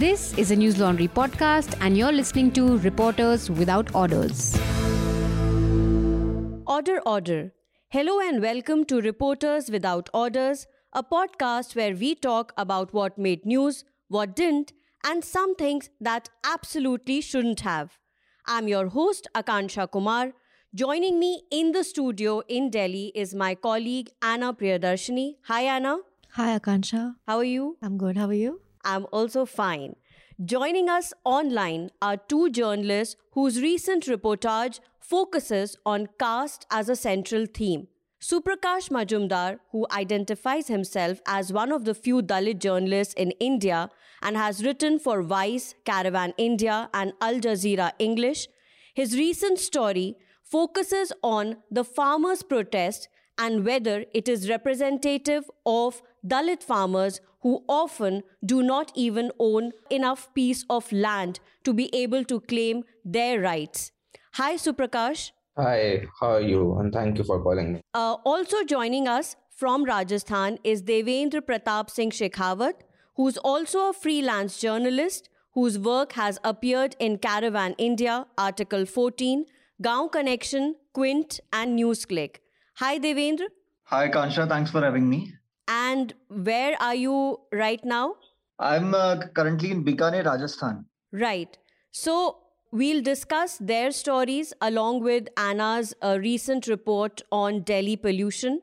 This is a Newslaundry podcast, and you're listening to Reporters Without Orders. Order, order. Hello and welcome to Reporters Without Orders, a podcast where we talk about what made news, what didn't, and some things that absolutely shouldn't have. I'm your host, Akansha Kumar. Joining me in the studio in Delhi is my colleague Anna Priyadarshini. Hi, Anna. Hi, Akansha. How are you? I'm good. How are you? I'm also fine. Joining us online are two journalists whose recent reportage focuses on caste as a central theme. Suprakash Majumdar, who identifies himself as one of the few Dalit journalists in India and has written for Vice, Caravan India, and Al Jazeera English, his recent story focuses on the farmers' protest and whether it is representative of Dalit farmers who often do not even own enough piece of land to be able to claim their rights. Hi, Suprakash. Hi, how are you? And thank you for calling me. Uh, also joining us from Rajasthan is Devendra Pratap Singh Shekhawat, who's also a freelance journalist whose work has appeared in Caravan India, Article 14, Gaon Connection, Quint, and NewsClick. Hi, Devendra. Hi, Kansha. Thanks for having me. And where are you right now? I'm uh, currently in Bikaner, Rajasthan. Right. So we'll discuss their stories along with Anna's uh, recent report on Delhi pollution.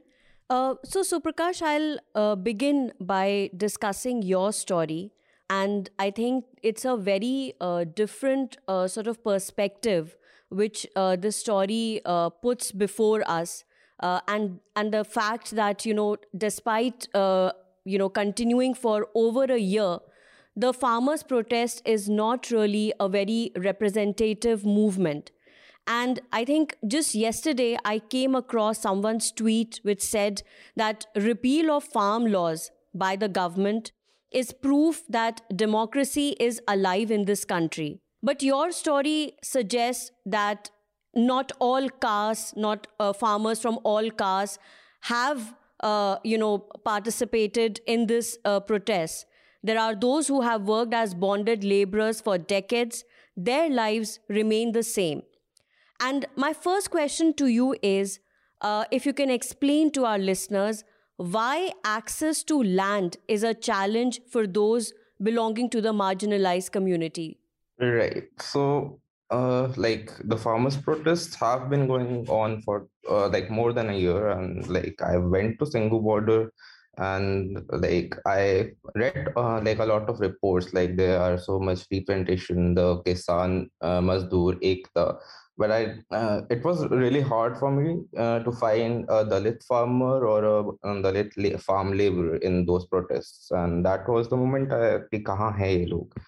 Uh, so, Suprakash, I'll uh, begin by discussing your story. And I think it's a very uh, different uh, sort of perspective which uh, the story puts before us uh, and and the fact that you know despite uh, you know continuing for over a year the farmers protest is not really a very representative movement. And i think just yesterday i came across someone's tweet which said that repeal of farm laws by the government is proof that democracy is alive in this country. But your story suggests that not all castes, not uh, farmers from all castes have, uh, you know, participated in this uh, protest. There are those who have worked as bonded laborers for decades. Their lives remain the same. And my first question to you is uh, if you can explain to our listeners why access to land is a challenge for those belonging to the marginalized community. Right. So, uh, like the farmers protests have been going on for uh, like more than a year and like i went to Singhu border and like i read uh, like a lot of reports like there are so much representation the kisan uh, mazdoor ekta but i uh, it was really hard for me uh, to find a dalit farmer or a, a dalit farm laborer in those protests and that was the moment i kaha hai ye log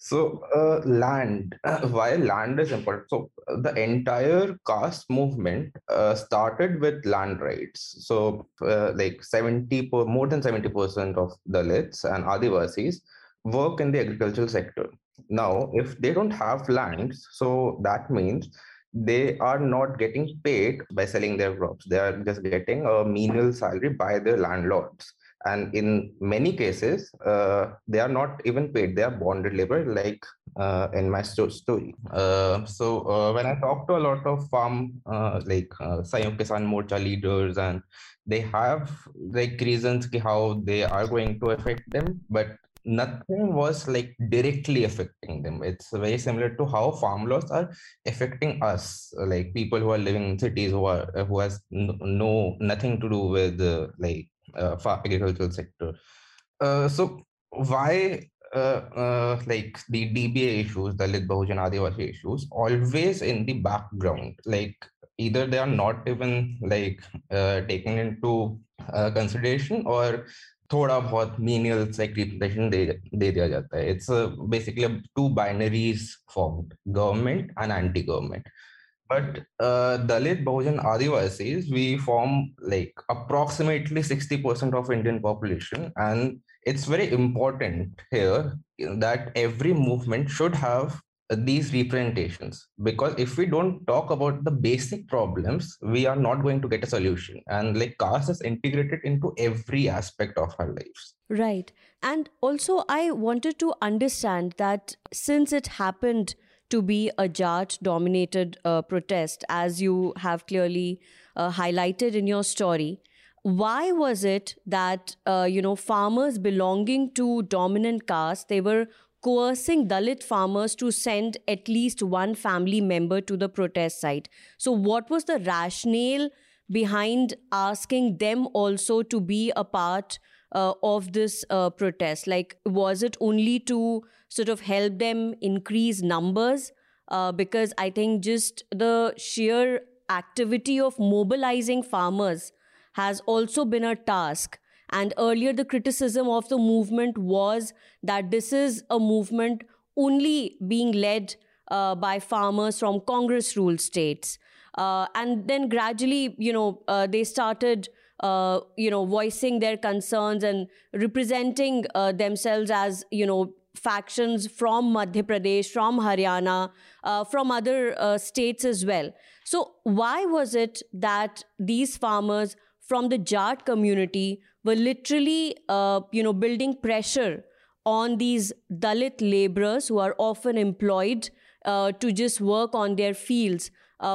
so, uh, land, uh, why land is important. So, uh, the entire caste movement uh, started with land rights. So, uh, like 70, per, more than 70% of Dalits and Adivasis work in the agricultural sector. Now, if they don't have lands, so that means they are not getting paid by selling their crops. They are just getting a menial salary by their landlords and in many cases uh, they are not even paid. They are bonded labor like uh, in my story. Uh, so uh, when i talk to a lot of farm uh, like uh, Sanyukt Kisan Morcha leaders and they have like reasons how they are going to affect them but nothing was like directly affecting them. It's very similar to how farm laws are affecting us like people who are living in cities who are who has no nothing to do with uh, like for agricultural sector. so why uh, uh, like the DBA issues, the Dalit Bahujan Adivasi issues, always in the background. Like either they are not even like uh, taken into uh, consideration or thoda bahut menial like representation de, de diya jata hai. It's uh, a, basically two binaries formed, government and anti-government but uh, Dalit, Bahujan, Adivasis, we form like approximately 60% of Indian population. And it's very important here that every movement should have these representations because if we don't talk about the basic problems we are not going to get a solution and like caste is integrated into every aspect of our lives Right. And also, I wanted to understand that since it happened to be a Jat dominated uh, protest, as you have clearly uh, highlighted in your story, why was it that, uh, you know, farmers belonging to dominant caste, they were coercing Dalit farmers to send at least one family member to the protest site? So, what was the rationale behind asking them also to be a part uh, of this uh, protest? Like, was it only to sort of help them increase numbers? Uh, because I think just the sheer activity of mobilizing farmers has also been a task. And earlier, the criticism of the movement was that this is a movement only being led uh, by farmers from Congress ruled states. Uh, and then gradually, you know, uh, they started uh, you know, voicing their concerns and representing uh, themselves as, you know, factions from Madhya Pradesh, from Haryana, uh, from other uh, states as well. So, why was it that these farmers from the Jat community were literally, uh, you know, building pressure on these Dalit laborers who are often employed uh, to just work on their fields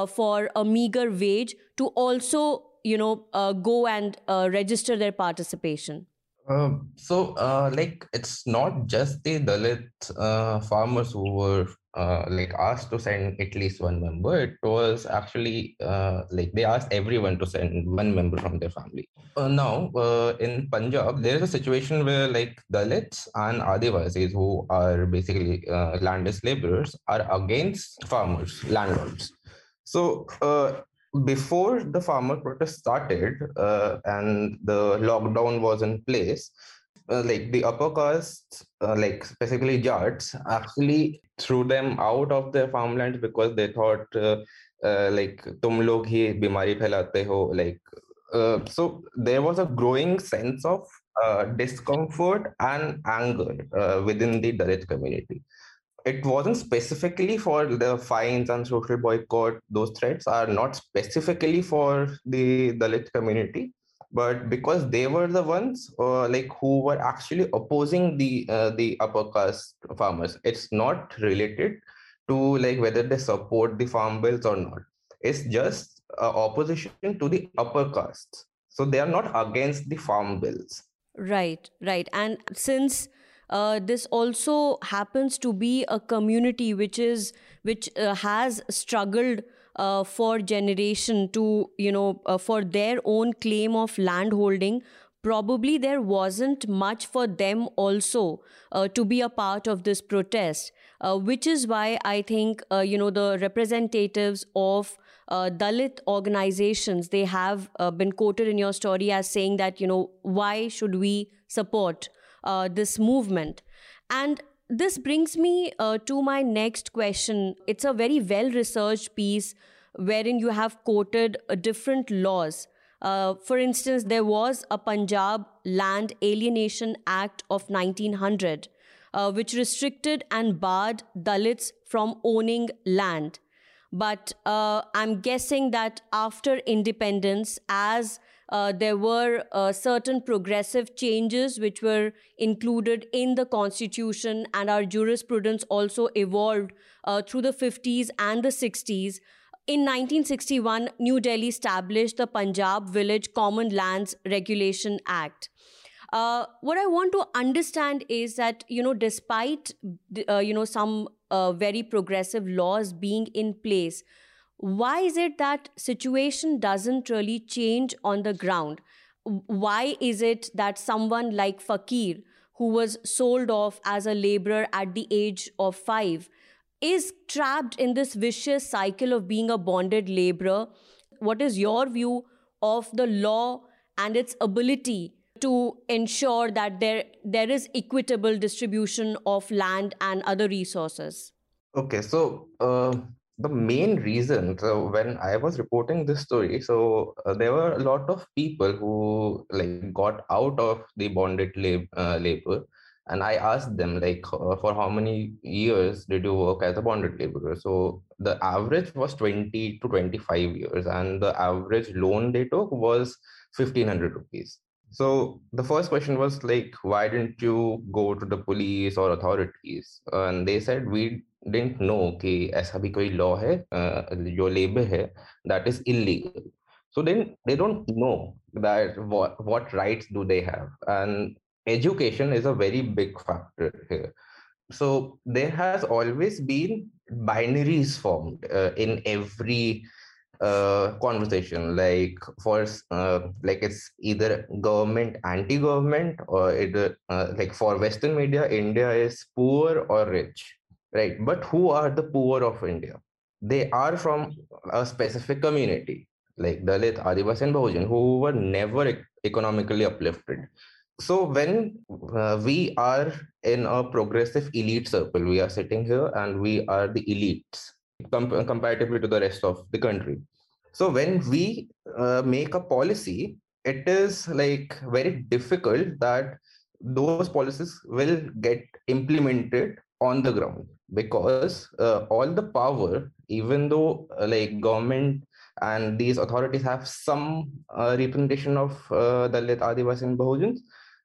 for a meager wage to also you know uh, go and uh, register their participation um, so uh, like it's not just the dalit uh, farmers who were uh, like asked to send at least one member. It was actually uh, like they asked everyone to send one member from their family. Now in punjab there is a situation where like dalits and adivasis who are basically landless laborers are against farmers landlords. So before the farmer protest started uh, and the lockdown was in place, uh, like the upper caste, uh, like specifically Jats, actually threw them out of their farmlands because they thought, uh, uh, like, tum log hi bimari phailate ho. Like, uh, so there was a growing sense of discomfort and anger within the Dalit community it wasn't specifically for the fines and social boycott. Those threats are not specifically for the Dalit community, but because they were the ones uh, like who were actually opposing the uh, the upper caste farmers. It's not related to like whether they support the farm bills or not. It's just uh, opposition to the upper castes. So they are not against the farm bills. Right, right. And since uh, this also happens to be a community which is which uh, has struggled uh, for generation to you know uh, for their own claim of land holding. Probably there wasn't much for them also uh, to be a part of this protest uh, which is why i think you know the representatives of dalit organizations they have been quoted in your story as saying that you know why should we support uh, this movement. And this brings me uh, to my next question. It's a very well researched piece wherein you have quoted uh, different laws. Uh, for instance, there was a Punjab Land Alienation Act of 1900, uh, which restricted and barred Dalits from owning land. But uh, I'm guessing that after independence, as uh, there were uh, certain progressive changes which were included in the constitution, and our jurisprudence also evolved uh, through the 50s and the 60s. In 1961, New Delhi established the Punjab Village Common Lands Regulation Act. Uh, what I want to understand is that you know, despite uh, you know some uh, very progressive laws being in place, why is it that situation doesn't really change on the ground? Why is it that someone like fakir who was sold off as a laborer at the age of 5 is trapped in this vicious cycle of being a bonded laborer? What is your view of the law and its ability to ensure that there there is equitable distribution of land and other resources? Okay so uh, the main reason so when i was reporting this story so uh, there were a lot of people who like got out of the bonded lab, uh, labor and i asked them like uh, for how many years did you work as a bonded laborer? So the average was 20 to 25 years and the average loan they took was 1500 rupees So the first question was like, why didn't you go to the police or authorities? And they said we didn't know कि ऐसा भी कोई law है जो labor है that is illegal. So then they don't know that what what rights do they have, and education is a very big factor here. So there has always been binaries formed uh, in every uh, conversation. Like for uh, like it's either government anti-government or either uh, like for western media india is poor or rich right? But who are the poor of india? They are from a specific community like dalit adivasi and bahujan who were never economically uplifted. So when uh, we are in a progressive elite circle we are sitting here and we are the elites com- comparatively to the rest of the country. So when we uh, make a policy, it is like very difficult that those policies will get implemented on the ground because uh, all the power, even though uh, like government and these authorities have some uh, representation of uh, Dalit, Adivasi, and Bahujans,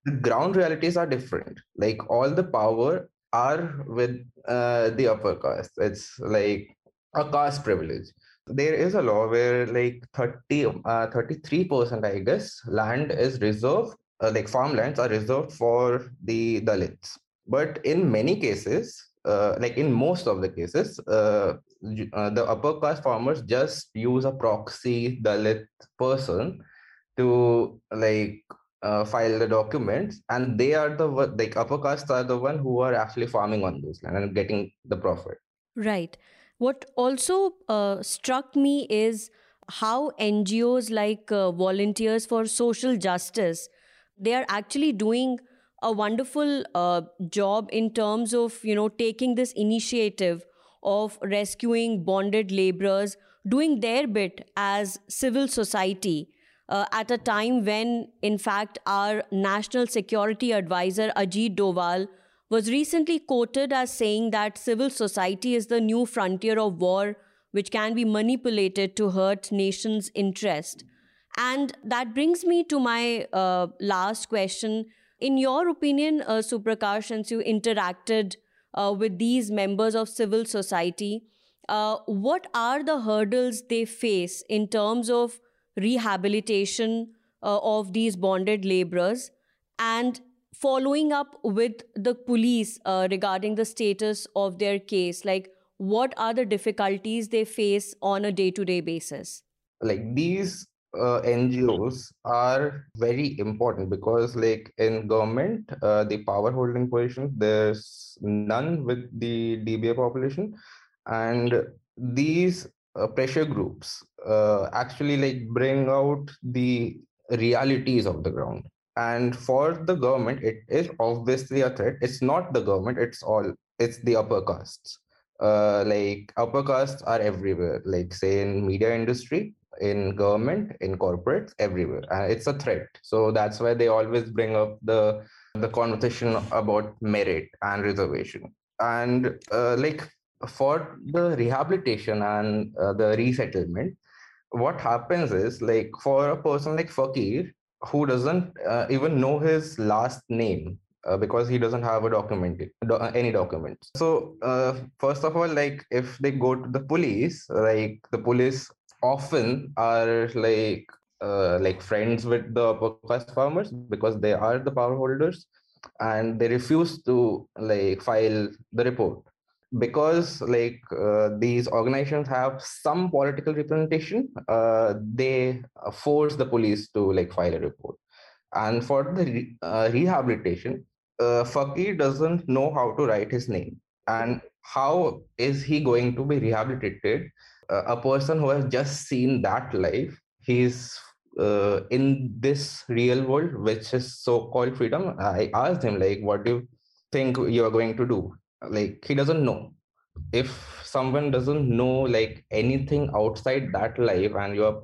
the ground realities are different. Like all the power are with uh, the upper caste. It's like a caste privilege. There is a law where like 30, uh, 33%, I guess, land is reserved, uh, like farmlands are reserved for the Dalits. But in many cases, uh, like in most of the cases, uh, uh, the upper caste farmers just use a proxy Dalit person to like uh, file the documents, and they are the like upper castes are the one who are actually farming on those land and getting the profit. Right. What also uh, struck me is how NGOs like uh, Volunteers for Social Justice, they are actually doing a wonderful uh, job in terms of you know taking this initiative of rescuing bonded laborers, doing their bit as civil society. Uh, at a time when, in fact, our national security advisor Ajit Doval was recently quoted as saying that civil society is the new frontier of war which can be manipulated to hurt nations' interest. And that brings me to my uh, last question. In your opinion, uh, Suprakash, since you interacted uh, with these members of civil society, uh, what are the hurdles they face in terms of rehabilitation uh, of these bonded laborers? And following up with the police uh, regarding the status of their case like what are the difficulties they face on a day to day basis? Like these uh, ngos are very important because like in government uh, the power holding position there's none with the dba population. And these uh, pressure groups uh, actually like bring out the realities of the ground and for the government it is obviously a threat. It's not the government it's all it's the upper castes. Uh, like upper castes are everywhere. Like say in media industry in government in corporates everywhere. And it's a threat. So that's why they always bring up the the conversation about merit and reservation. And uh, like for the rehabilitation and uh, the resettlement what happens is like for a person like fakir who doesn't uh, even know his last name uh, because he doesn't have a document do, any documents so uh, first of all like if they go to the police like the police often are like uh, like friends with the upper class farmers because they are the power holders and they refuse to like file the report because like uh, these organizations have some political representation uh, they force the police to like file a report. And for the re- uh, rehabilitation uh, fakir doesn't know how to write his name. And how is he going to be rehabilitated? Uh, a person who has just seen that life he's uh, in this real world which is so called freedom i asked him like what do you think you are going to do like he doesn't know if someone doesn't know like anything outside that life and you're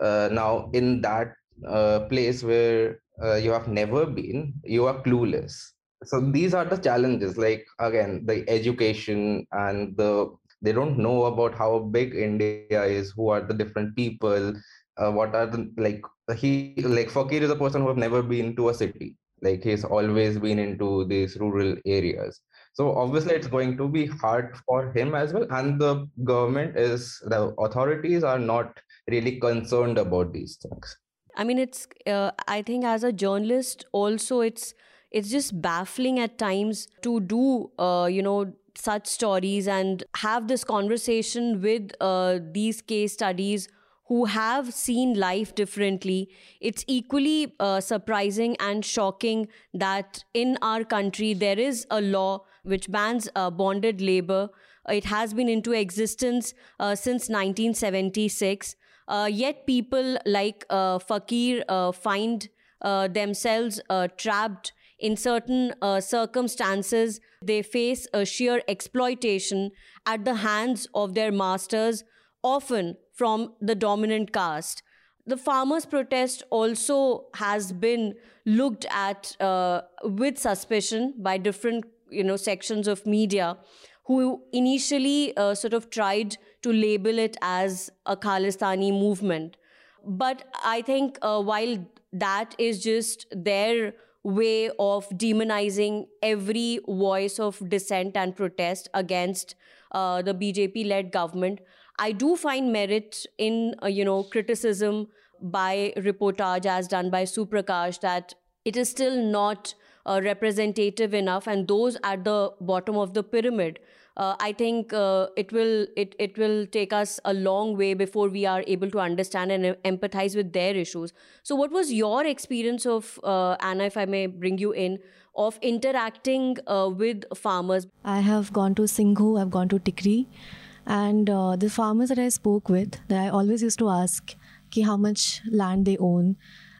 uh, now in that uh, place where uh, you have never been you are clueless so these are the challenges like again the education and the they don't know about how big india is who are the different people uh, what are the like he like Fakir is a person who have never been to a city. Like he's always been into these rural areas. So obviously it's going to be hard for him as well. And the government is the authorities are not really concerned about these things. I mean, it's. Uh, I think as a journalist, also it's it's just baffling at times to do uh, you know such stories and have this conversation with uh, these case studies who have seen life differently. It's equally uh, surprising and shocking that in our country there is a law which bans uh, bonded labor. It has been into existence uh, since 1976. Uh, yet people like uh, Fakir uh, find themselves trapped in certain circumstances. They face a sheer exploitation at the hands of their masters, often from the dominant caste. The farmers' protest also has been looked at uh, with suspicion by different, you know, sections of media, who initially uh, sort of tried to label it as a Khalistani movement. But I think uh, while that is just their way of demonizing every voice of dissent and protest against uh, the BJP led government, I do find merit in, uh, you know, criticism by reportage as done by Suprakash that it is still not uh, representative enough and those at the bottom of the pyramid uh, I think uh, it will it it will take us a long way before we are able to understand and empathize with their issues. So, what was your experience of uh, Anna, if I may bring you in, of interacting uh, with farmers? I have gone to Singhu, I've gone to Tikri, and uh, the farmers that I spoke with, that I always used to ask ki how much land they own,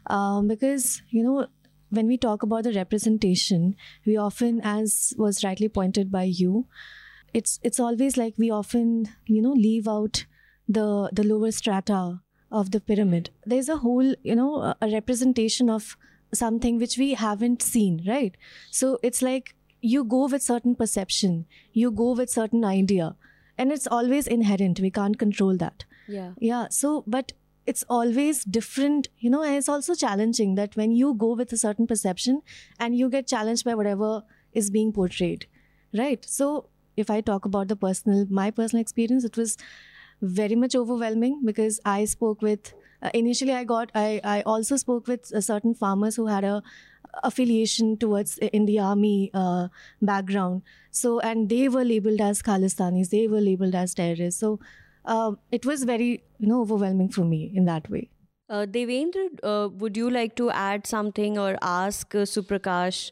um, because you know when we talk about the representation, we often, as was rightly pointed by you, it's it's always like we often you know leave out the the lower strata of the pyramid. There's a whole you know a representation of something which we haven't seen, right? So it's like you go with certain perception, you go with certain idea, and it's always inherent. We can't control that. Yeah. Yeah. So, but it's always different, you know, and it's also challenging that when you go with a certain perception and you get challenged by whatever is being portrayed, right? So, if I talk about the personal, my personal experience, it was very much overwhelming because I spoke with. Uh, initially, I got. I I also spoke with certain farmers who had a affiliation towards in the army uh, background. So and they were labeled as Khalistanis. They were labeled as terrorists. So uh, it was very you know overwhelming for me in that way. Uh, Devendra, uh, would you like to add something or ask uh, Suprakash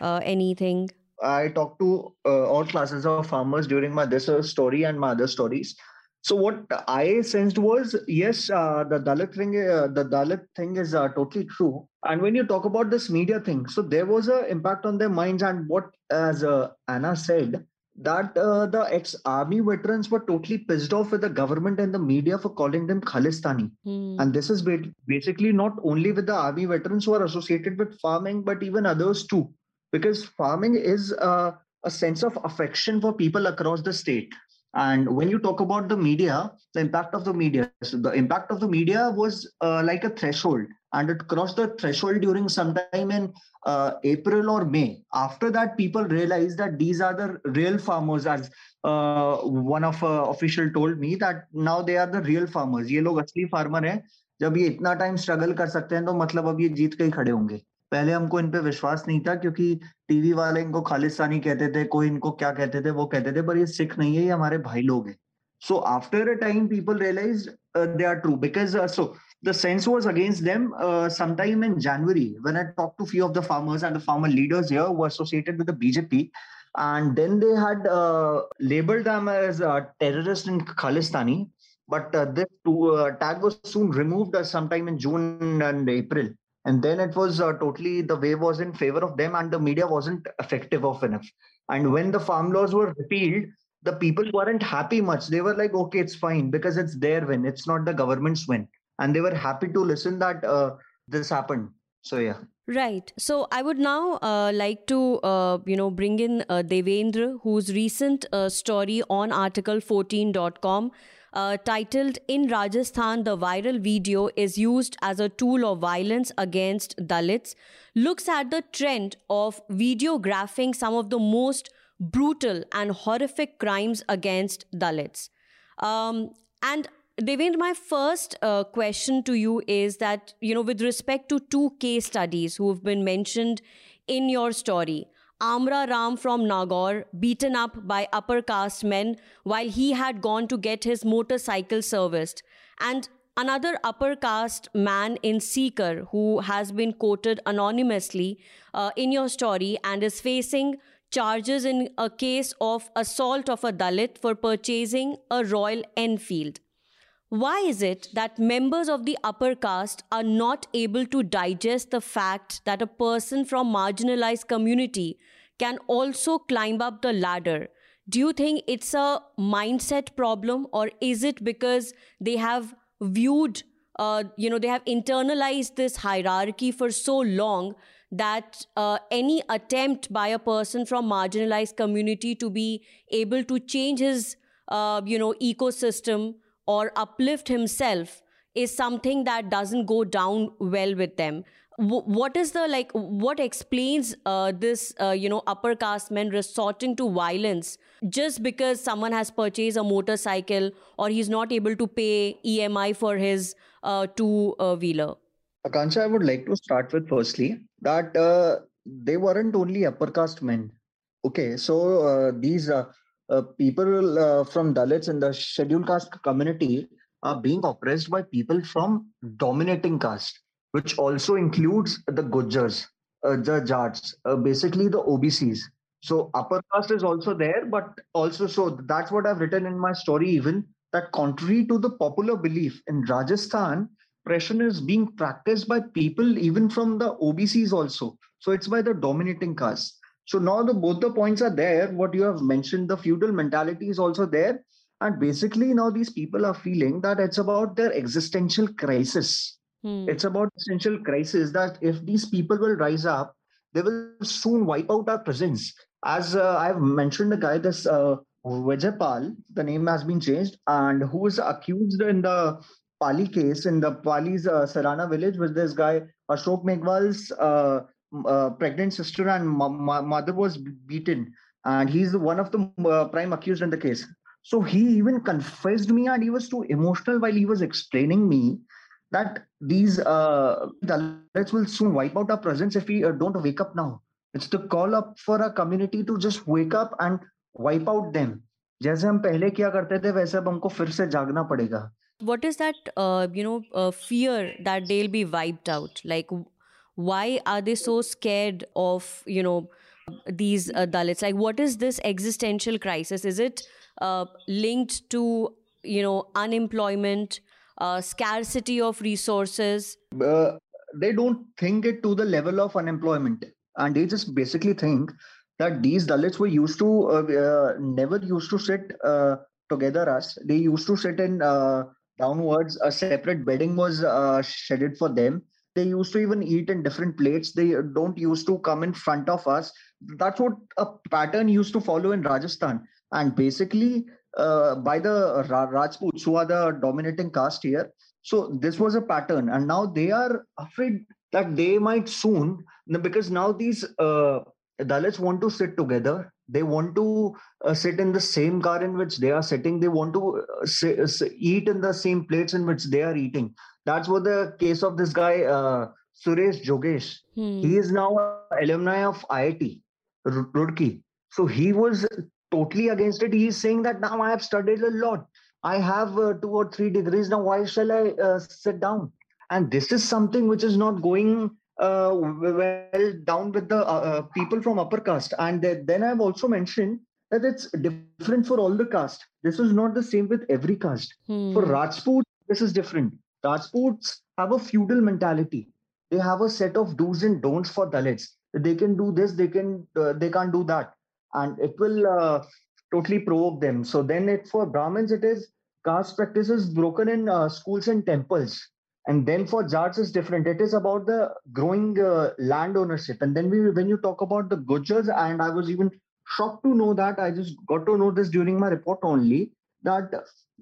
uh, anything? I talked to uh, all classes of farmers during my this uh, story and my other stories. So what I sensed was yes, uh, the Dalit thing, uh, the Dalit thing is uh, totally true. And when you talk about this media thing, so there was an impact on their minds. And what, as uh, Anna said, that the ex-army veterans were totally pissed off with the government and the media for calling them Khalistani. Hmm. And this is basically not only with the army veterans who are associated with farming, but even others too because farming is a, a sense of affection for people across the state and when you talk about the media the impact of the media so the impact of the media was uh, like a threshold and it crossed the threshold during some time in uh, april or may after that people realized that these are the real farmers as uh, one of uh, official told me that now they are the real farmers ये लोग असली farmer हैं जब ये इतना time struggle कर सकते हैं तो मतलब अब ये जीत के ही खड़े होंगे पहले हमको इनपे विश्वास नहीं था क्योंकि टीवी वाले इनको खालिस्तानी कहते थे कोई इनको क्या कहते थे वो कहते थे पर ये सिख नहीं है ये हमारे भाई लोग हैं। So after a time people realise they are true because so the sense was against them sometime in January when I talk to few of the farmers and the farmer leaders here वो associated with the BJP and then they had uh, labeled them as uh, terrorists in khalistani but uh, this two, uh, tag was soon removed uh, sometime in and then it was uh, totally the wave was in favor of them and the media wasn't effective of enough. And when the farm laws were repealed the people weren't happy much. They were like okay it's fine because it's their win. It's not the government's win. And they were happy to listen that uh, this happened. So yeah. Right. So I would now uh, like to, uh, you know, bring in uh, Devendra, whose recent uh, story on article14.com uh, titled In Rajasthan, the viral video is used as a tool of violence against Dalits, looks at the trend of videographing some of the most brutal and horrific crimes against Dalits. Um, and Devendra, my first uh, question to you is that, you know, with respect to two case studies who have been mentioned in your story, Amra Ram from Nagaur beaten up by upper caste men while he had gone to get his motorcycle serviced, and another upper caste man in Sikar who has been quoted anonymously uh, in your story and is facing charges in a case of assault of a Dalit for purchasing a Royal Enfield. Why is it that members of the upper caste are not able to digest the fact that a person from marginalized community can also climb up the ladder? Do you think it's a mindset problem or is it because they have viewed uh, you know they have internalized this hierarchy for so long that uh, any attempt by a person from marginalized community to be able to change his uh, you know ecosystem or uplift himself is something that doesn't go down well with them. What is the like what explains uh, this uh, you know upper caste men resorting to violence just because someone has purchased a motorcycle or he's not able to pay emi for his uh, two wheeler akansha i would like to start with firstly that uh, they weren't only upper caste men. Okay so uh, these uh, people uh, from Dalits in the scheduled caste community are being oppressed by people from dominating caste, which also includes the Gujars, uh, the Jats, uh, basically the OBCs. So upper caste is also there, but also so that's what I've written in my story. Even that contrary to the popular belief in Rajasthan, oppression is being practiced by people even from the OBCs also. So it's by the dominating caste. So now the both the points are there. What you have mentioned, the feudal mentality is also there. And basically now these people are feeling that it's about their existential crisis. Hmm. It's about existential crisis that if these people will rise up, they will soon wipe out our presence. As uh, I've mentioned, the guy, this uh, Vijaypal, the name has been changed, and who is accused in the Pali case in the Pali's uh, Sarana village with this guy Ashok Meghwal's uh, uh, pregnant sister and mother was beaten and he's one of the uh, prime accused in the case so he even confessed me and he was too emotional while he was explaining me that these uh, Dalits will soon wipe out our presence if we uh, don't wake up now. It's to call up for a community to just wake up and wipe out them. जैसे हम पहले क्या करते थे वैसे अब हमको फिर से जागना पड़ेगा. What is that, uh, you know, uh, fear that they'll be wiped out? Like, why are they so scared of you know these uh, dalits? Like what is this existential crisis? Is it uh, linked to you know unemployment uh, scarcity of resources? Uh, they don't think it to the level of unemployment. And they just basically think that these dalits were used to uh, uh, never used to sit together as they used to sit in downwards. A separate bedding was shaded for them they used to even eat in different plates. They don't used to come in front of us. That's what a pattern used to follow in rajasthan. And basically uh, by the Ra- rajputs who are the dominating caste here so this was a pattern. And now they are afraid that they might soon because now these uh, dalits want to sit together they want to uh, sit in the same car in which they are sitting they want to uh, sit, uh, eat in the same plates in which they are eating that's what the case of this guy, uh, Suresh Jogesh. Hmm. He is now an alumni of IIT, Roorkee. So he was totally against it. He is saying that now I have studied a lot. I have uh, two or three degrees. Now, why shall I uh, sit down? And this is something which is not going uh, well down with the uh, uh, people from upper caste. And then I've also mentioned that it's different for all the caste. This is not the same with every caste. Hmm. For Rajput, this is different. Rajputs have a feudal mentality. They have a set of do's and don'ts for Dalits. They can do this, they can uh, they can't do that, and it will uh, totally provoke them. So then, it for Brahmins, it is caste practices broken in uh, schools and temples. And then for Jats, is different. It is about the growing uh, land ownership. And then we, when you talk about the Gujars, and I was even shocked to know that I just got to know this during my report only that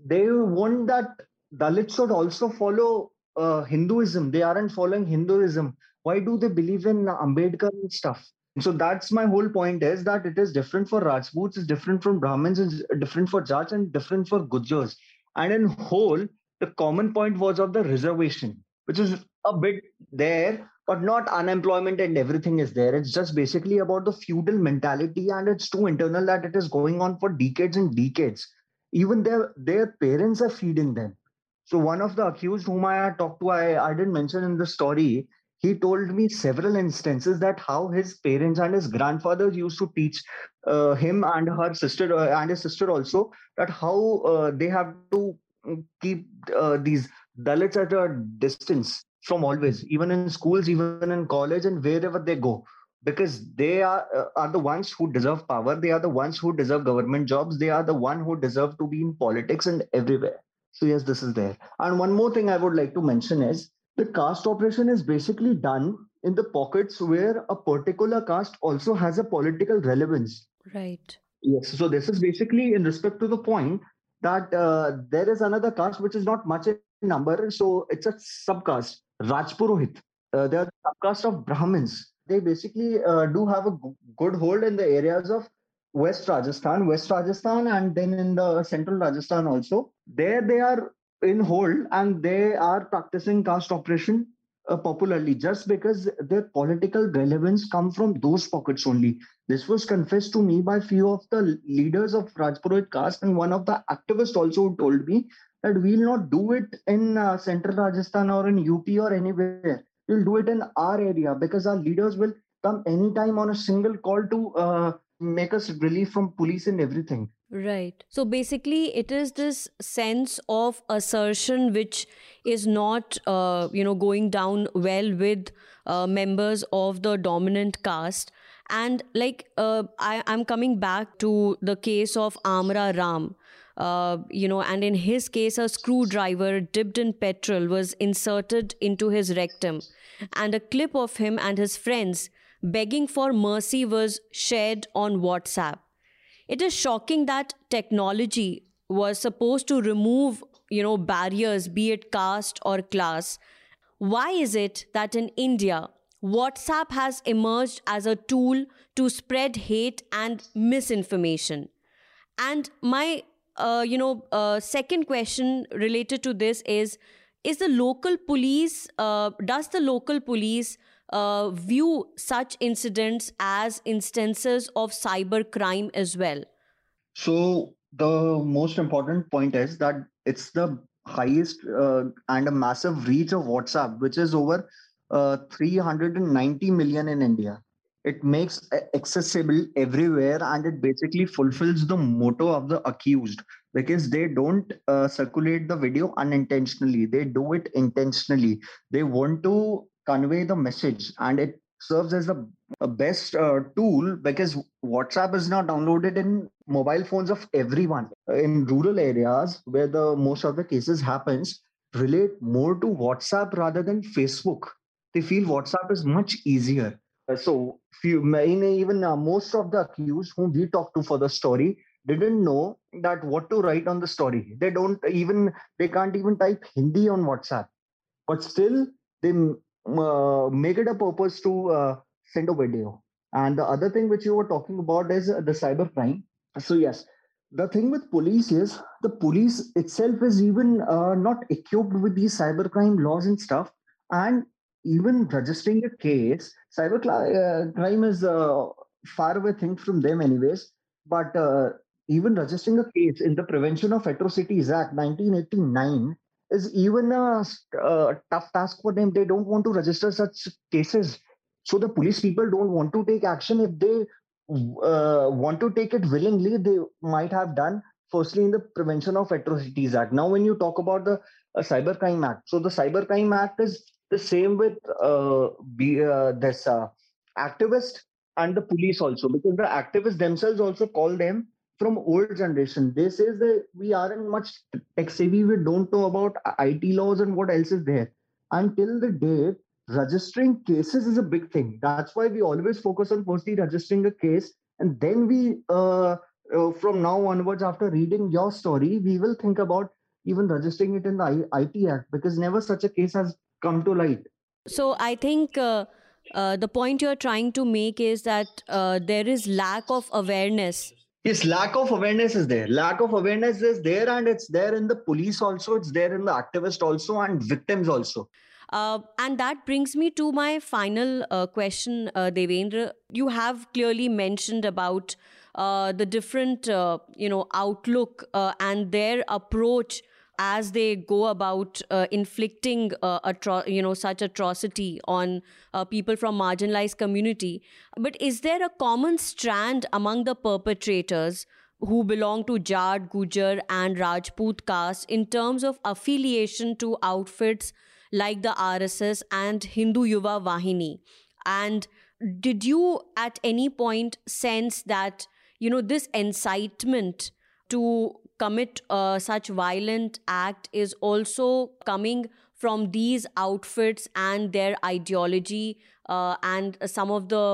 they want that Dalits should also follow uh, Hinduism. They aren't following Hinduism. Why do they believe in Ambedkar and stuff? So that's my whole point is that it is different for Rajputs, it's different from Brahmins, it's different for Jats, and different for Gujars. And in whole, the common point was of the reservation, which is a bit there, but not unemployment and everything is there. It's just basically about the feudal mentality, and it's too internal that it is going on for decades and decades. Even their their parents are feeding them. So one of the accused whom I had talked to, I, I didn't mention in the story, he told me several instances that how his parents and his grandfather used to teach uh, him and her sister uh, and his sister also that how uh, they have to keep uh, these dalits at a distance from always even in schools even in college and wherever they go because they are uh, are the ones who deserve power they are the ones who deserve government jobs they are the one who deserve to be in politics and everywhere. So yes this is there. And one more thing i would like to mention is the caste operation is basically done in the pockets where a particular caste also has a political relevance. Right. yes so this is basically in respect to the point that uh, there is another caste which is not much in number so it's a subcaste rajpurohit. Uh, they are the subcaste of brahmins. They basically uh, do have a g- good hold in the areas of west rajasthan west rajasthan and then in the central rajasthan also. There they are in hold and they are practicing caste operation uh, popularly just because their political relevance come from those pockets only. This was confessed to me by few of the leaders of rajpurohit caste and one of the activists also told me that we'll not do it in uh, central rajasthan or in up or anywhere. We'll do it in our area because our leaders will come anytime on a single call to uh, make us relief from police and everything Right. So basically, it is this sense of assertion which is not, uh, you know, going down well with uh, members of the dominant caste. And like, uh, I, I'm coming back to the case of Amra Ram. Uh, you know, and in his case, a screwdriver dipped in petrol was inserted into his rectum, and a clip of him and his friends begging for mercy was shared on WhatsApp. It is shocking that technology was supposed to remove, you know, barriers, be it caste or class. Why is it that in India, WhatsApp has emerged as a tool to spread hate and misinformation? And my, uh, you know, uh, second question related to this is: Is the local police? Uh, does the local police uh, view such incidents as instances of cyber crime as well? So the most important point is that it's the highest uh, and a massive reach of WhatsApp, which is over uh, 390 million in India. It makes accessible everywhere, and it basically fulfills the motto of the accused because they don't uh, circulate the video unintentionally; they do it intentionally. They want to convey the message, and it serves as the best uh, tool because WhatsApp is now downloaded in mobile phones of everyone in rural areas where the most of the cases happens relate more to WhatsApp rather than Facebook. They feel WhatsApp is much easier. Uh, So few, even uh, most of the accused whom we talked to for the story didn't know that what to write on the story. They don't even they can't even type Hindi on WhatsApp, but still they uh, make it a purpose to uh, send a video. And the other thing which you were talking about is uh, the cyber crime. So yes, the thing with police is the police itself is even uh, not equipped with these cybercrime laws and stuff, and even registering a case, cyber uh, crime is a far away thing from them, anyways. But uh, even registering a case in the Prevention of Atrocities Act 1989 is even a uh, tough task for them. They don't want to register such cases. So the police people don't want to take action. If they uh, want to take it willingly, they might have done firstly in the Prevention of Atrocities Act. Now, when you talk about the uh, Cybercrime Act, so the Cybercrime Act is the same with uh, be, uh, this uh, activist and the police also, because the activists themselves also call them from old generation. this is the we aren't much tech savvy. We don't know about IT laws and what else is there. Until the day registering cases is a big thing. That's why we always focus on firstly registering a case, and then we uh, uh, from now onwards, after reading your story, we will think about even registering it in the IT Act because never such a case has come to light. So I think uh, uh, the point you're trying to make is that uh, there is lack of awareness. Yes, lack of awareness is there. Lack of awareness is there, and it's there in the police also. It's there in the activist also, and victims also. Uh, and that brings me to my final uh, question, uh, Devendra. You have clearly mentioned about uh, the different, uh, you know, outlook uh, and their approach as they go about uh, inflicting uh, atro- you know such atrocity on uh, people from marginalized community. But is there a common strand among the perpetrators who belong to Jat, Gujar and Rajput caste in terms of affiliation to outfits like the RSS and Hindu Yuva Vahini? And did you at any point sense that you know this incitement to commit uh, such violent act is also coming from these outfits and their ideology uh, and some of the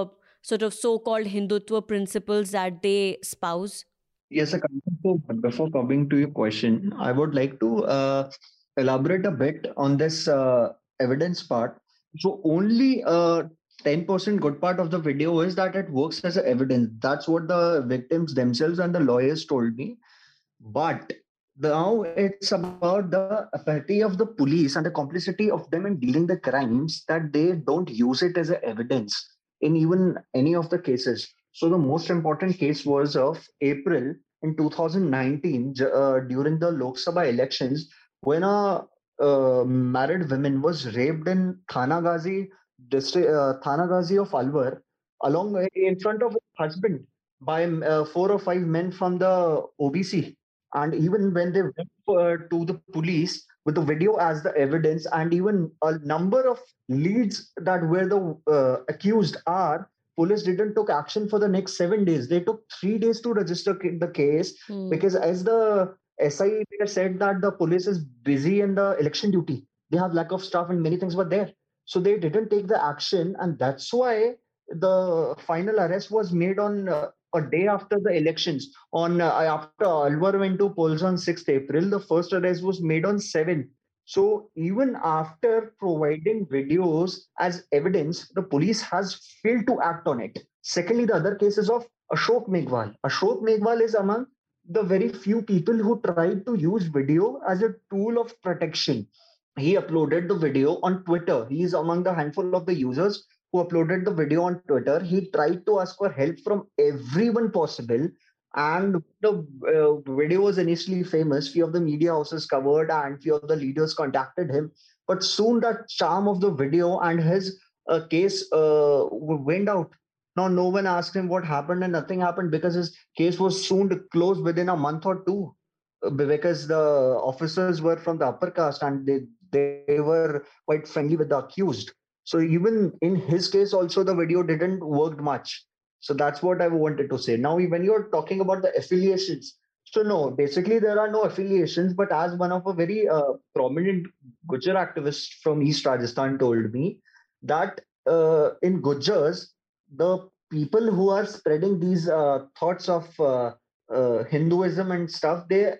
sort of so-called hindutva principles that they espouse yes so before coming to your question i would like to uh, elaborate a bit on this uh, evidence part. So only 10% uh, good part of the video is that it works as evidence. That's what the victims themselves and the lawyers told me but now it's about the apathy of the police and the complicity of them in dealing the crimes that they don't use it as evidence in even any of the cases. So the most important case was of April in 2019 uh, during the Lok Sabha elections when a uh, married woman was raped in Thanagazi district, uh, Thanagazi of Alwar along in front of her husband by uh, four or five men from the OBC and even when they went uh, to the police with the video as the evidence and even a number of leads that where the uh, accused are police didn't took action for the next seven days. They took three days to register the case mm. because as the SI said that the police is busy in the election duty. They have lack of staff and many things were there. So they didn't take the action and that's why the final arrest was made on uh, a day after the elections. On uh, after Alwar went to polls on 6th April, the first arrest was made on 7th. So even after providing videos as evidence, the police has failed to act on it. Secondly, the other cases of Ashok Meghwal. Ashok Meghwal is among the very few people who tried to use video as a tool of protection. He uploaded the video on Twitter. He is among the handful of the users who uploaded the video on Twitter, he tried to ask for help from everyone possible. And the uh, video was initially famous. Few of the media houses covered, and few of the leaders contacted him. But soon, that charm of the video and his uh, case uh, went out. Now, no one asked him what happened, and nothing happened because his case was soon closed within a month or two. Uh, because the officers were from the upper caste and they, they were quite friendly with the accused so even in his case, also the video didn't work much. So that's what I wanted to say. Now, when you're talking about the affiliations, so no, basically there are no affiliations. But as one of a very uh, prominent Gujar activist from East Rajasthan told me that uh, in Gujars, the people who are spreading these uh, thoughts of uh, uh, Hinduism and stuff, they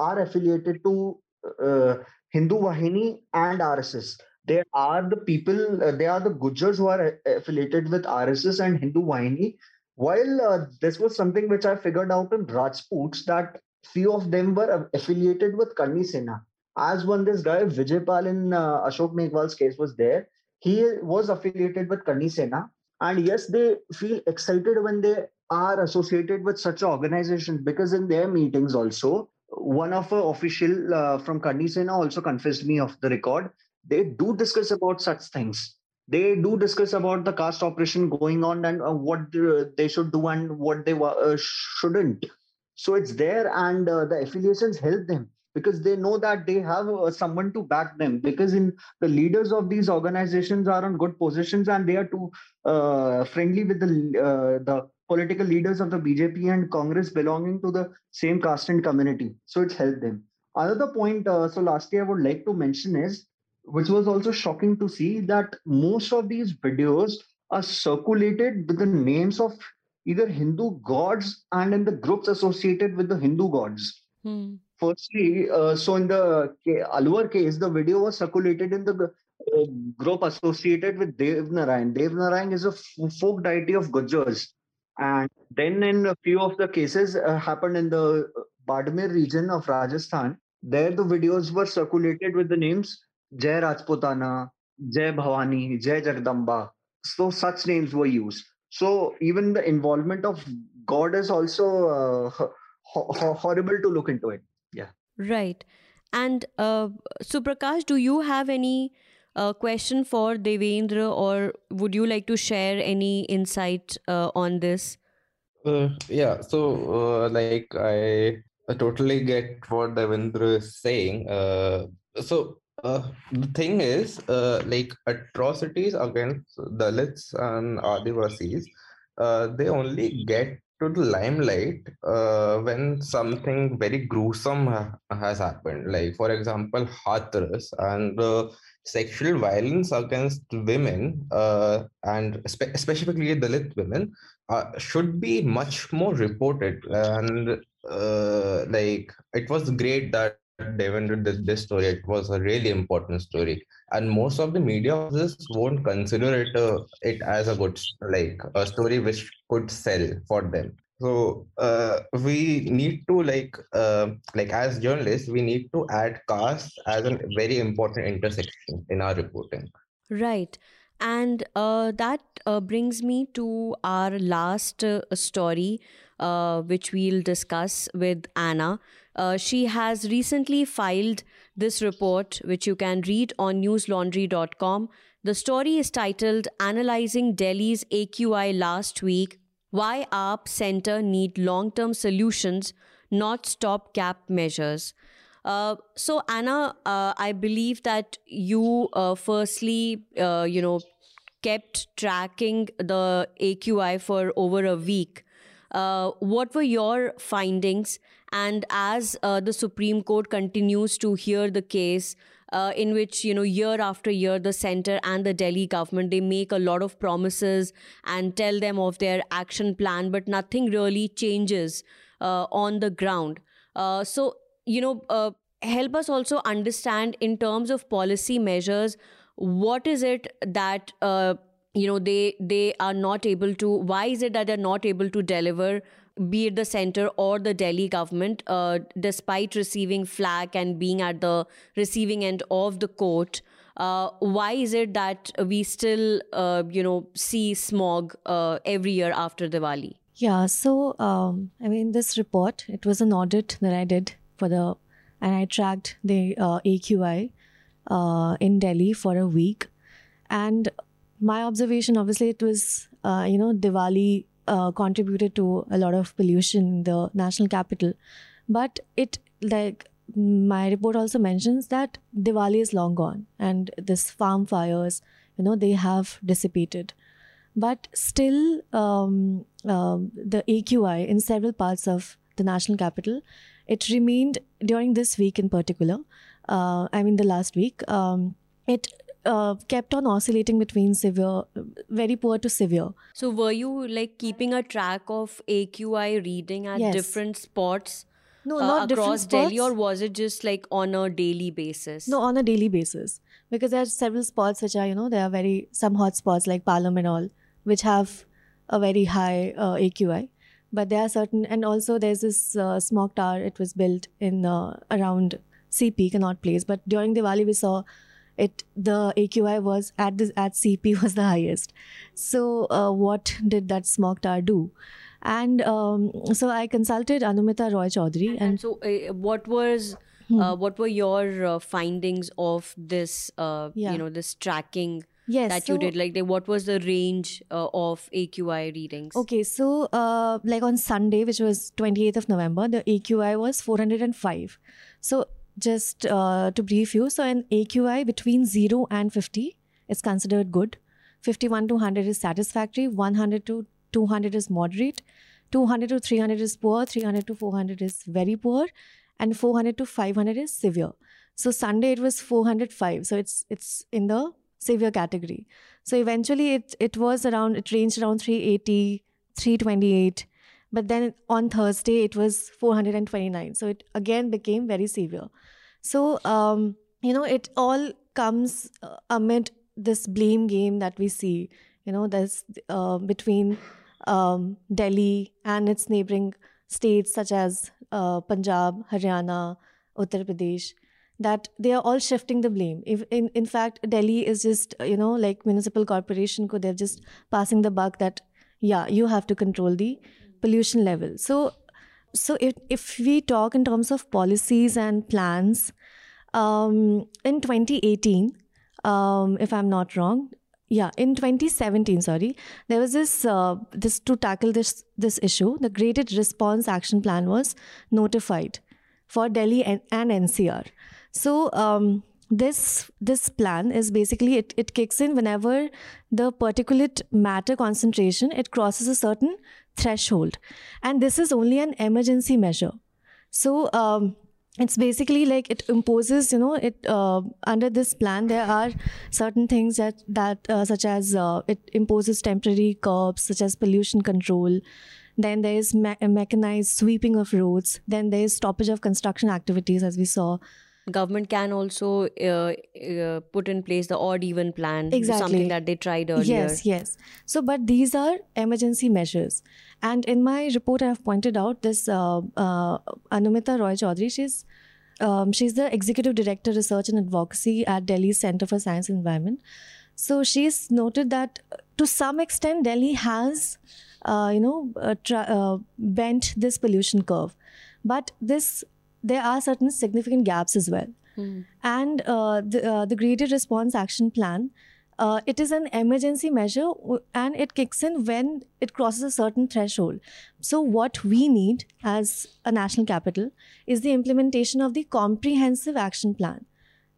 are affiliated to uh, Hindu Vahini and RSS they are the people, uh, they are the Gujars who are affiliated with RSS and Hindu Vahini. While uh, this was something which I figured out in Rajputs that few of them were affiliated with Karni Sena. As one this guy Vijay Pal in uh, Ashok Meghwal's case was there, he was affiliated with Karni Sena. And yes, they feel excited when they are associated with such organizations because in their meetings also, one of the official uh, from Karni Sena also confessed me of the record they do discuss about such things. They do discuss about the caste operation going on and uh, what they should do and what they uh, shouldn't. So it's there and uh, the affiliations help them because they know that they have uh, someone to back them because in the leaders of these organizations are on good positions and they are too uh, friendly with the uh, the political leaders of the bjp and congress belonging to the same caste and community. So it's helped them. Another point so lastly i would like to mention is which was also shocking to see that most of these videos are circulated with the names of either Hindu gods and in the groups associated with the Hindu gods. Hmm. Firstly, uh, so in the Alwar case, the video was circulated in the uh, group associated with Dev Narayan. Dev Narayan is a folk deity of Gujars. And then in a few of the cases uh, happened in the Badmer region of Rajasthan. There the videos were circulated with the names Jai Rajputana, Jai Bhavani, Jai Jagdamba. So such names were used. So even the involvement of God is also uh, ho- horrible to look into it. Yeah. Right. And uh, Suprakash, do you have any uh, question for Devendra, or would you like to share any insight uh, on this? Uh, yeah. So, uh, like, I, I totally get what Devendra is saying. Uh, so, uh, the thing is, uh, like atrocities against Dalits and Adivasis, uh, they only get to the limelight uh, when something very gruesome ha- has happened. Like, for example, Hathras and uh, sexual violence against women, uh, and spe- specifically Dalit women, uh, should be much more reported. And uh, like, it was great that Devendra did this story. It was a really important story, and most of the media just won't consider it uh, it as a good like a story which could sell for them. So uh, we need to like uh, like as journalists, we need to add caste as a very important intersection in our reporting. Right. And uh, that uh, brings me to our last uh, story, uh, which we'll discuss with Anna. Uh, she has recently filed this report, which you can read on newslaundry.com. The story is titled Analyzing Delhi's AQI Last Week Why AAP Center Need Long Term Solutions, Not Stopgap Measures. Uh, so Anna, uh, I believe that you uh, firstly, uh, you know, kept tracking the AQI for over a week. Uh, what were your findings? And as uh, the Supreme Court continues to hear the case, uh, in which you know year after year the center and the delhi government they make a lot of promises and tell them of their action plan but nothing really changes uh, on the ground uh, so you know uh, help us also understand in terms of policy measures what is it that uh, you know they they are not able to why is it that they're not able to deliver be it the center or the delhi government uh, despite receiving flack and being at the receiving end of the court uh, why is it that we still uh, you know see smog uh, every year after diwali Yeah, so um, I mean, this report, it was an audit that I did for the, and I tracked the uh, AQI uh, in Delhi for a week. And my observation, obviously, it was, uh, you know, Diwali uh, contributed to a lot of pollution in the national capital. But it, like, my report also mentions that Diwali is long gone and this farm fires, you know, they have dissipated but still um, um, the AQI in several parts of the national capital, it remained during this week in particular. Uh, I mean, the last week, um, it uh, kept on oscillating between severe, very poor to severe. so were you like keeping a track of aqi reading at Yes. different spots No, uh, not across delhi or was it just like on a daily basis No, on a daily basis. Because there are several spots which are, you know, there are very, some hot spots like Palam and all, which have a very high uh, AQI. But there are certain, and also there's this uh, smog tower, it was built in uh, around CP, Connaught Place. But during Diwali, we saw it, the AQI was at this, at CP was the highest. So, uh, what did that smog tower do? And um, so I consulted Anumita Roy Chaudhary and and so uh, what was Hmm. uh, what were your uh, findings of this uh, Yeah. you know this tracking yes, that you did like the, what was the range uh, of aqi readings Okay, so uh, like on Sunday, which was 28th of November, the AQI was 405. So just uh, to brief you, so an AQI between 0 and 50 is considered good. 51 to 100 is satisfactory. 100 to 200 is moderate. 200 to 300 is poor. 300 to 400 is very poor. And 400 to 500 is severe. So Sunday it was 405. So it's it's in the severe category. So eventually it it was around it ranged around 380 328. But then on Thursday, it was 429. So it again became very severe. So, um, you know, it all comes uh, amid this blame game that we see, you know, there's uh, between um, Delhi and its neighboring states such as uh, Punjab, Haryana, Uttar Pradesh that they are all shifting the blame. If in, in fact, Delhi is just, you know, like municipal corporation, they're just passing the buck that, yeah, you have to control the pollution level. So, so if, if we talk in terms of policies and plans, um, in 2018, um, if I'm not wrong, yeah, in 2017, sorry, there was this uh, this to tackle this this issue. The Graded Response Action Plan was notified for Delhi and, and NCR. So um, this this plan is basically it, it kicks in whenever the particulate matter concentration it crosses a certain threshold, and this is only an emergency measure. So um, it's basically like it imposes you know it uh, under this plan there are certain things that that uh, such as uh, it imposes temporary curbs such as pollution control. Then there is me- mechanized sweeping of roads. Then there is stoppage of construction activities as we saw government can also uh, uh, put in place the odd even plan Exactly. something that they tried earlier Yes, yes. So, but these are emergency measures. And in my report, I have pointed out this uh, uh, Anumita Roy Chaudhary. She's um, she's the executive director, research and advocacy at delhi Center for Science and Environment. So she's noted that uh, to some extent, Delhi has, uh, you know, uh, uh, bent this pollution curve, but this there are certain significant gaps as well. And uh, the uh, the graded response action plan uh, it is an emergency measure and it kicks in when it crosses a certain threshold. So, what we need as a national capital is the implementation of the comprehensive action plan.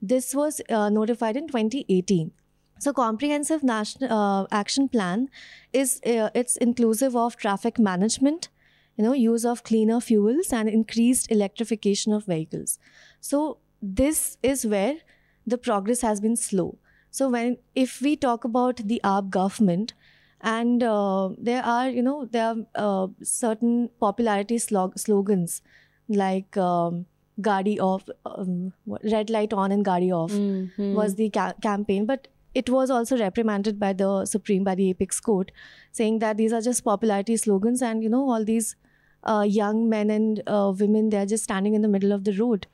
This was uh, notified in 2018. So, comprehensive national uh, action plan is uh, it's inclusive of traffic management, you know, use of cleaner fuels and increased electrification of vehicles. So, this is where the progress has been slow. So when if we talk about the AAP government, and uh, there are you know there are uh, certain popularity slog- slogans like um, "Gadi off," um, "Red light on" and "Gadi off" Mhm. was the ca- campaign, but it was also reprimanded by the Supreme by the Apex Court, saying that these are just popularity slogans, and you know all these uh, young men and uh, women they are just standing in the middle of the road,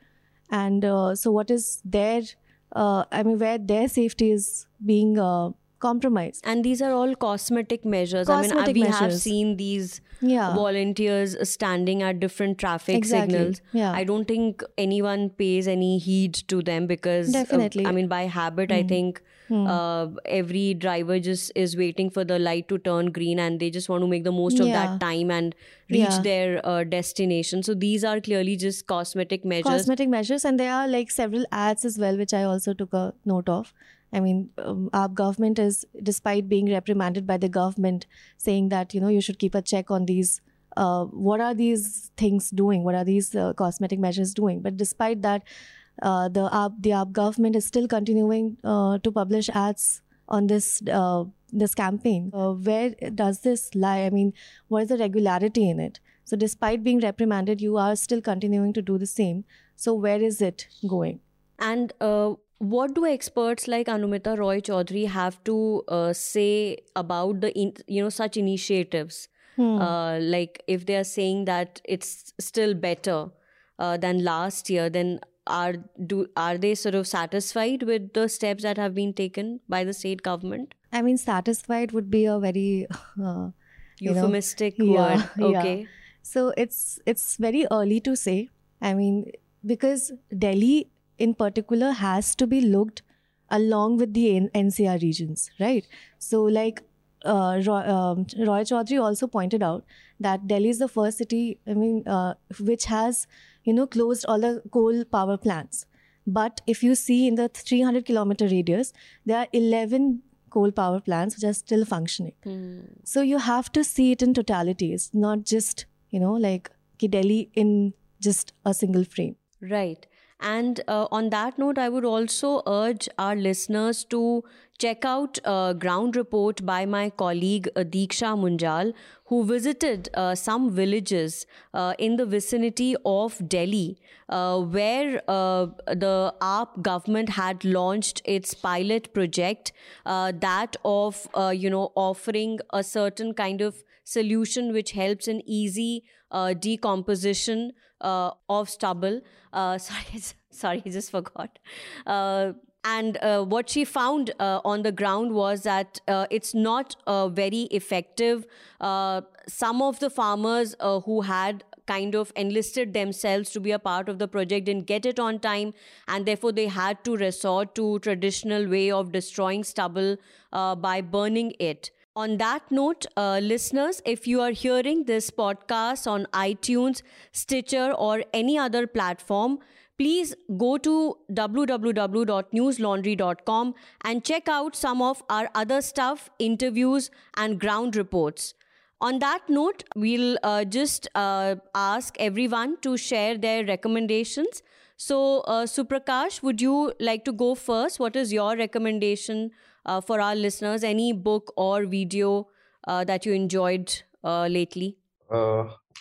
and uh, so what is their uh, I mean where their safety is being uh, compromised. and these are all cosmetic measures i mean Cosmetic we have seen these Yeah. volunteers standing at different traffic Exactly. signals Yeah. i don't think anyone pays any heed to them because uh, Definitely. i mean by habit i think uh, every driver just is waiting for the light to turn green and they just want to make the most of that time and reach Yeah. their uh, destination so these are clearly just cosmetic measures cosmetic measures and there are like several ads as well which i also took a note of i mean um, our government is despite being reprimanded by the government saying that you know you should keep a check on these uh, what are these things doing what are these uh, cosmetic measures doing but despite that uh, the AAP, the AAP government is still continuing uh, to publish ads on this uh, this campaign. Uh, where does this lie? I mean, what is the regularity in it? So, despite being reprimanded, you are still continuing to do the same. So, where is it going? And uh, what do experts like Anumita Roy Chaudhary have to uh, say about the in, you know such initiatives? Uh, like if they are saying that it's still better uh, than last year, then are do are they sort of satisfied with the steps that have been taken by the state government? I mean, satisfied would be a very uh, you know, Euphemistic yeah, word. yeah. Okay. So it's it's very early to say. I mean, because Delhi in particular has to be looked along with the N- NCR regions, right? So like uh, Roy, um, Roy Chaudhary also pointed out that Delhi is the first city, I mean, uh, which has you know closed all the coal power plants. But if you see in the 300 kilometer radius, there are 11 coal power plants which are still functioning. So you have to see it in totality. It's not just, you know, like Delhi in just a single frame. Right. And uh, on that note, I would also urge our listeners to check out a ground report by my colleague Deeksha Munjal, who visited uh, some villages uh, in the vicinity of Delhi, uh, where uh, the AAP government had launched its pilot project, uh, that of uh, you know offering a certain kind of solution which helps in easy decomposition of stubble. sorry, sorry, I just forgot and uh, what she found uh, on the ground was that uh, it's not uh, very effective. Uh, some of the farmers uh, who had kind of enlisted themselves to be a part of the project didn't get it on time, and therefore they had to resort to traditional way of destroying stubble by burning it. On that note, listeners, if you are hearing this podcast on iTunes, Stitcher, or any other platform, please go to www.newslaundry.com and check out some of our other stuff, interviews, and ground reports. On that note, we'll uh, just uh, ask everyone to share their recommendations. So, uh, Suprakash, would you like to go first? What is your recommendation uh, for our listeners? Any book or video uh, that you enjoyed uh, lately?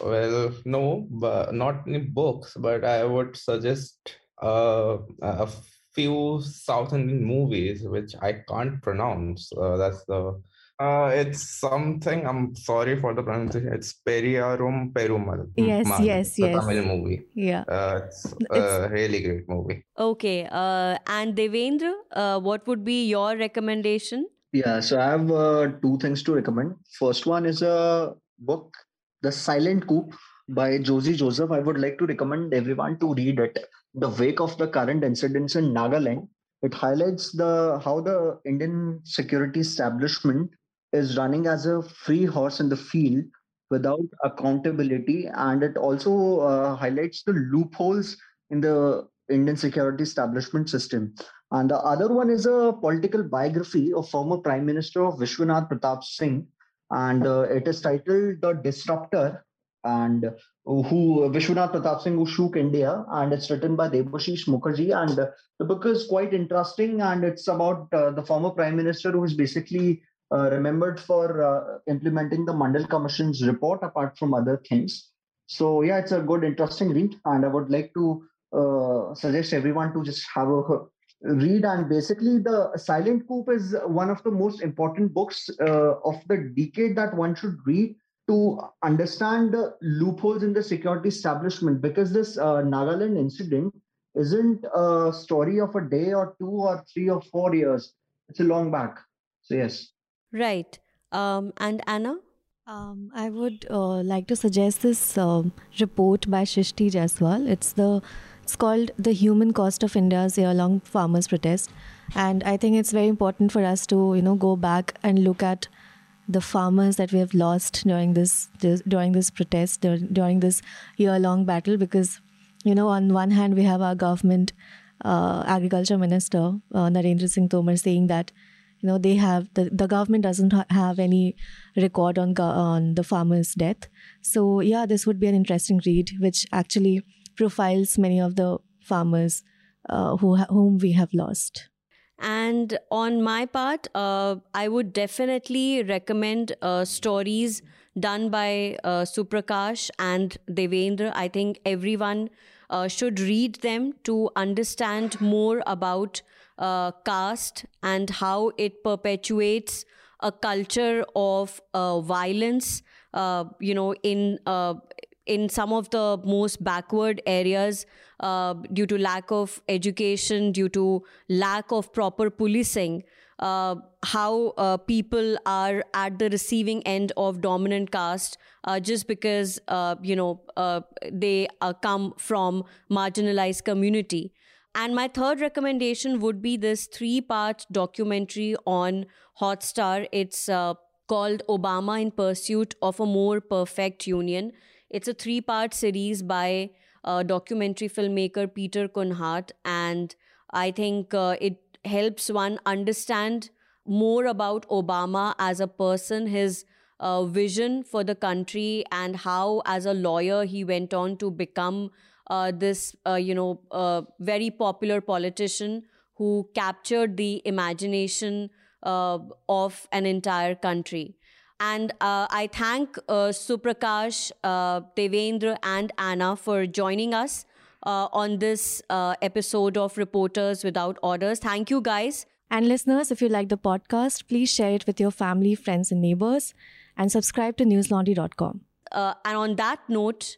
Well, no, but not in books, but I would suggest uh, a few South Indian movies which I can't pronounce. Uh, that's the uh, it's something. I'm sorry for the pronunciation. It's Pariyerum Perumal. Yes, Mal, yes, the yes. Tamil movie. Yeah, uh, it's, it's, a really great movie. Okay, uh, and Devendra, uh, what would be your recommendation? Yeah, so I have uh, two things to recommend. First one is a book the Silent Coup by Josy Joseph. I would like to recommend everyone to read it. The wake of the current incidents in Nagaland. It highlights the how the Indian security establishment is running as a free horse in the field without accountability, and it also uh, highlights the loopholes in the Indian security establishment system. And the other one is a political biography of former Prime Minister of Vishwanath Pratap Singh, and uh, it is titled The Disruptor, and who Vishwanath Pratap Singh who shook India, and it's written by Debashish Mukherjee, and the book is quite interesting, and it's about uh, the former prime minister who is basically remembered for uh, implementing the Mandal Commission's report, apart from other things. So yeah, it's a good, interesting read, and I would like to uh, suggest everyone to just have a read. And basically the silent coup is one of the most important books uh, of the decade that one should read to understand the loopholes in the security establishment because this uh, nagaland incident isn't a story of a day or two or three or four years. It's a long back. So yes right um, and anna um, I would uh, like to suggest this um, report by Shrishti Jaiswal. It's the it's called The Human Cost of India's Year-Long Farmers Protest. And I think it's very important for us to, you know, go back and look at the farmers that we have lost during this, this during this protest, during this year-long battle, because, you know, on one hand we have our government, uh, agriculture minister uh, Narendra Singh Tomar saying that, you know, they have the, the government doesn't ha- have any record on on the farmers' death. So yeah, this would be an interesting read, which actually profiles many of the farmers uh, who ha- whom we have lost. And on my part, uh, I would definitely recommend uh, stories done by uh, Suprakash and Devendra. I think everyone uh, should read them to understand more about uh, caste and how it perpetuates a culture of violence. you know, in in some of the most backward areas uh, due to lack of education, due to lack of proper policing. Uh, how uh, people are at the receiving end of dominant caste uh, just because uh, you know uh, they come from marginalized community and my third recommendation would be this three part documentary on hotstar. It's called obama in pursuit of a more perfect union. It's a three part series by uh, documentary filmmaker Peter Kunhardt, and I think uh, it helps one understand more about Obama as a person, his uh, vision for the country, and how, as a lawyer, he went on to become uh, this, uh, you know, uh, very popular politician who captured the imagination uh, of an entire country. And uh, I thank uh, Suprakash, uh, Devendra, and Anna for joining us uh, on this uh, episode of Reporters Without Orders. Thank you, guys. And listeners, if you like the podcast, please share it with your family, friends, and neighbors, and subscribe to newslaundry.com. Uh, and on that note,